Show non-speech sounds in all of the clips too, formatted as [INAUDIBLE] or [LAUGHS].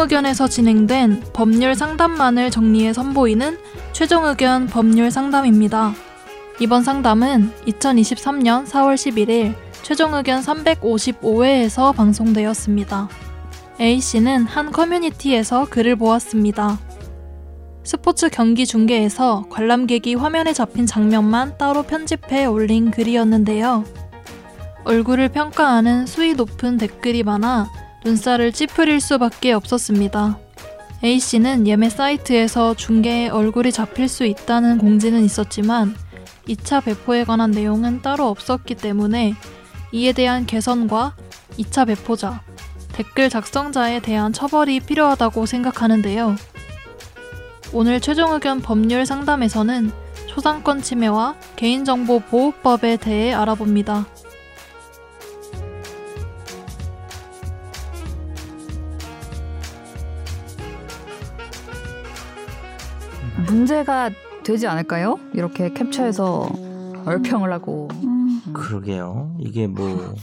의견에서 진행된 법률 상담만을 정리해 선보이는 최종 의견 법률 상담입니다. 이번 상담은 2023년 4월 11일 최종 의견 355회에서 방송되었습니다. A씨는 한 커뮤니티에서 글을 보았습니다. 스포츠 경기 중계에서 관람객이 화면에 잡힌 장면만 따로 편집해 올린 글이었는데요. 얼굴을 평가하는 수위 높은 댓글이 많아 눈살을 찌푸릴 수밖에 없었습니다. A씨는 예매 사이트에서 중계에 얼굴이 잡힐 수 있다는 공지는 있었지만 2차 배포에 관한 내용은 따로 없었기 때문에 이에 대한 개선과 2차 배포자, 댓글 작성자에 대한 처벌이 필요하다고 생각하는데요. 오늘 최종 의견 법률 상담에서는 초상권 침해와 개인정보 보호법에 대해 알아봅니다. 문제가 되지 않을까요? 이렇게 캡처해서 얼평을 하고 음. 그러게요. 이게 뭐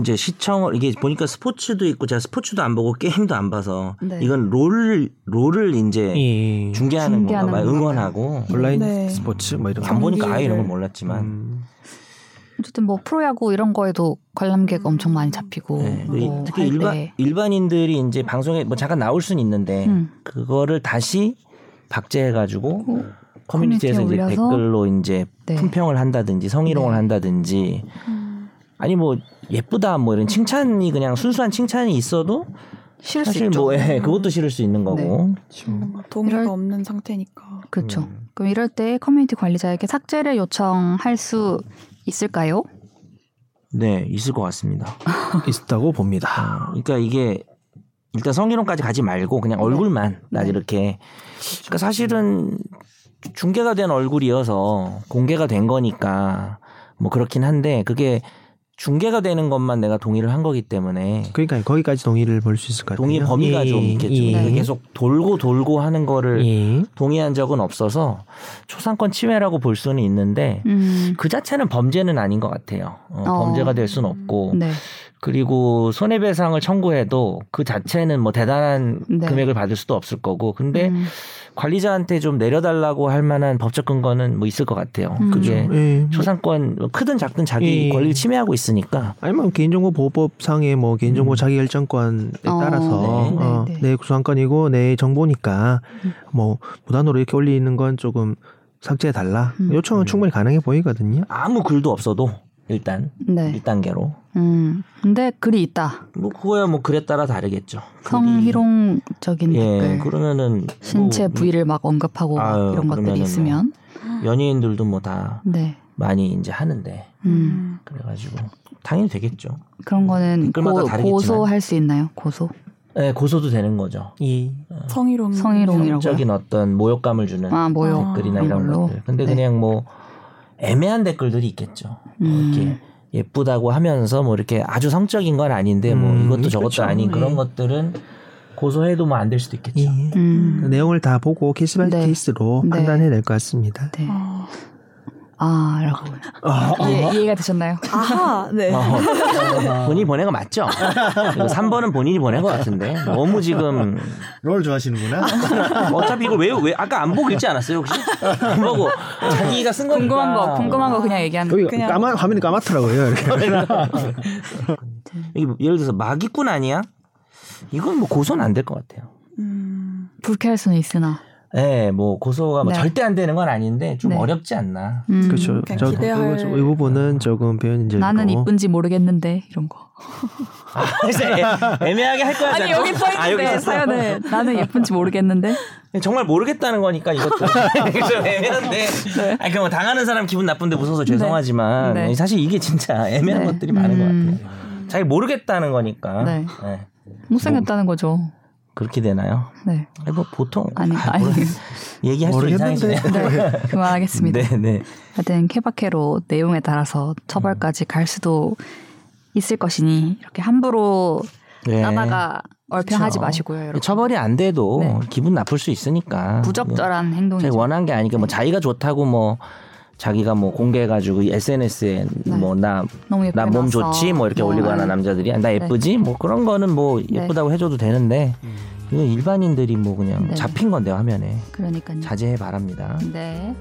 이제 시청을 이게 보니까 스포츠도 있고 제가 스포츠도 안 보고 게임도 안 봐서 네. 이건 롤 롤을 이제 예. 중계하는 건가 중계하는 봐요. 응원하고 온라인 네. 스포츠 뭐 이런 거. 안 보니까 아예 이런 걸 몰랐지만 음. 어쨌든 뭐 프로야구 이런 거에도 관람객 엄청 많이 잡히고 네. 뭐 특히 할 일반 때. 일반인들이 이제 방송에 뭐 잠깐 나올 수는 있는데 음. 그거를 다시 박제해가지고 어, 커뮤니티에서 이제 올려서? 댓글로 이제 네. 품평을 한다든지 성희롱을 네. 한다든지 음. 아니 뭐 예쁘다 뭐 이런 칭찬이 그냥 순수한 칭찬이 있어도 싫을 수 사실 있죠. 뭐 예, 그것도 싫을 수 있는 거고 뭔가 동의가 이럴- 없는 상태니까. 그렇죠. 음. 그럼 이럴 때 커뮤니티 관리자에게 삭제를 요청할 수 있을까요? 네 있을 것 같습니다. [LAUGHS] 있다고 봅니다. 어, 그러니까 이게 일단 성희롱까지 가지 말고 그냥 얼굴만 나 네. 이렇게 그러니까 사실은 중계가 된 얼굴이어서 공개가 된 거니까 뭐 그렇긴 한데 그게 중계가 되는 것만 내가 동의를 한 거기 때문에 그러니까 거기까지 동의를 볼 수 있을 것 같아요. 동의 범위가 예, 좀 있겠죠. 예. 계속 돌고 돌고 하는 거를 예. 동의한 적은 없어서 초상권 침해라고 볼 수는 있는데 음. 그 자체는 범죄는 아닌 것 같아요. 어, 어. 범죄가 될 수는 없고 네. 그리고 손해배상을 청구해도 그 자체는 뭐 대단한 네. 금액을 받을 수도 없을 거고 근데 음. 관리자한테 좀 내려달라고 할 만한 법적 근거는 뭐 있을 것 같아요. 음. 그게 예. 초상권 크든 작든 자기 예. 권리를 침해하고 있으니까 아니면 개인정보 보호법상의 뭐 개인정보 음. 자기결정권에 어, 따라서 네, 네, 어, 네. 내 구상권이고 내 정보니까 음. 뭐 무단으로 이렇게 올리는 건 조금 삭제해 달라. 음. 요청은 충분히 가능해 보이거든요. 아무 글도 없어도 일단 네. 1단계로 음. 근데 글이 있다. 뭐 그거야 뭐 글에 따라 다르겠죠. 글이- 성희롱적인 예 댓글, 그러면은 신체 뭐 부위를 막 언급하고 막 아유, 이런 것들이 그러면은 있으면 연예인들도 뭐다 네. 많이 이제 하는데 음. 그래 가지고 당연히 되겠죠. 그런 거는 댓글마다 고. 고소할 수 있나요? 고소? 예, 고소도 되는 거죠. 이 성희롱. 성희롱이라고요? 적인 어떤 모욕감을 주는 아 모욕 아, 댓글이나 그런 이런 걸로? 것들. 근데 네. 그냥 뭐 애매한 댓글들이 있겠죠. 뭐 음. 이렇게 예쁘다고 하면서 뭐 이렇게 아주 성적인 건 아닌데 뭐 음, 이것도 저것도 그렇죠. 아닌 그런 예. 것들은 고소해도 뭐 안 될 수도 있겠죠. 이 음. 그 내용을 다 보고 case by 네. case로 네. 판단해야 될 것 같습니다. 네. 아, 아 라고 이해, 이해가 되셨나요? 아하, 네. 어, [LAUGHS] 본인이 보낸 거 맞죠? 그리고 3번은 본인이 보낸 것 같은데 너무 지금 롤 좋아하시는구나. [LAUGHS] 어차피 이걸 왜, 왜 아까 안 보고 읽지 않았어요 혹시? 안 보고 자기가 쓴 거니까 궁금한 거 궁금한 거 그냥 얘기하는 여기 그냥- 까마 화면이 까맣더라고요. 이렇게. 이게 예를 들어서 마기꾼 아니야? 이건 뭐 고소는 안 될 것 같아요. 음, 불쾌할 수는 있으나 예, 뭐 고소가 뭐 네. 절대 안 되는 건 아닌데 좀 네. 어렵지 않나. 음. 그렇죠. 저 기대할- 그- 이 부분은 조금 표현이 나는 이쁜지 모르겠는데 이런 거 아, 이제 애- 애매하게 할 거야. 아니 여기 써 아, 여기 있는데 있었어? 사연에 나는 예쁜지 모르겠는데 정말 모르겠다는 거니까 이것도 [LAUGHS] [LAUGHS] 좀 애매한데. 아니 그뭐 당하는 사람 기분 나쁜데 무서워서 죄송하지만 네. 사실 이게 진짜 애매한 네. 것들이 많은 음. 것 같아요. 잘 모르겠다는 거니까. 네. 네. 못생겼다는 거죠. 그렇게 되나요? 네. 아니, 뭐 보통 아니, 아, 아니. 얘기할수록 모르겠는데. 이상해지네요. 네. [LAUGHS] 그만하겠습니다. 네, 네. 하여튼 케바케로 내용에 따라서 처벌까지 갈 수도 있을 것이니 이렇게 함부로 네. 따다가 얼평하지 그렇죠. 마시고요, 여러분. 처벌이 안 돼도 네. 기분 나쁠 수 있으니까. 부적절한 행동이죠. 자기 원한 게 아니니까 뭐 자기가 좋다고 뭐 자기가 뭐 공개해가지고 SNS에 네. 뭐나 몸. 좋지 뭐 이렇게 뭐, 올리거나 네. 남자들이 나 예쁘지 뭐 그런 거는 뭐 네. 예쁘다고 해줘도 되는데 이건 일반인들이 뭐 그냥 네. 잡힌 건데 화면에 그러니까요. 자제해 바랍니다. 네.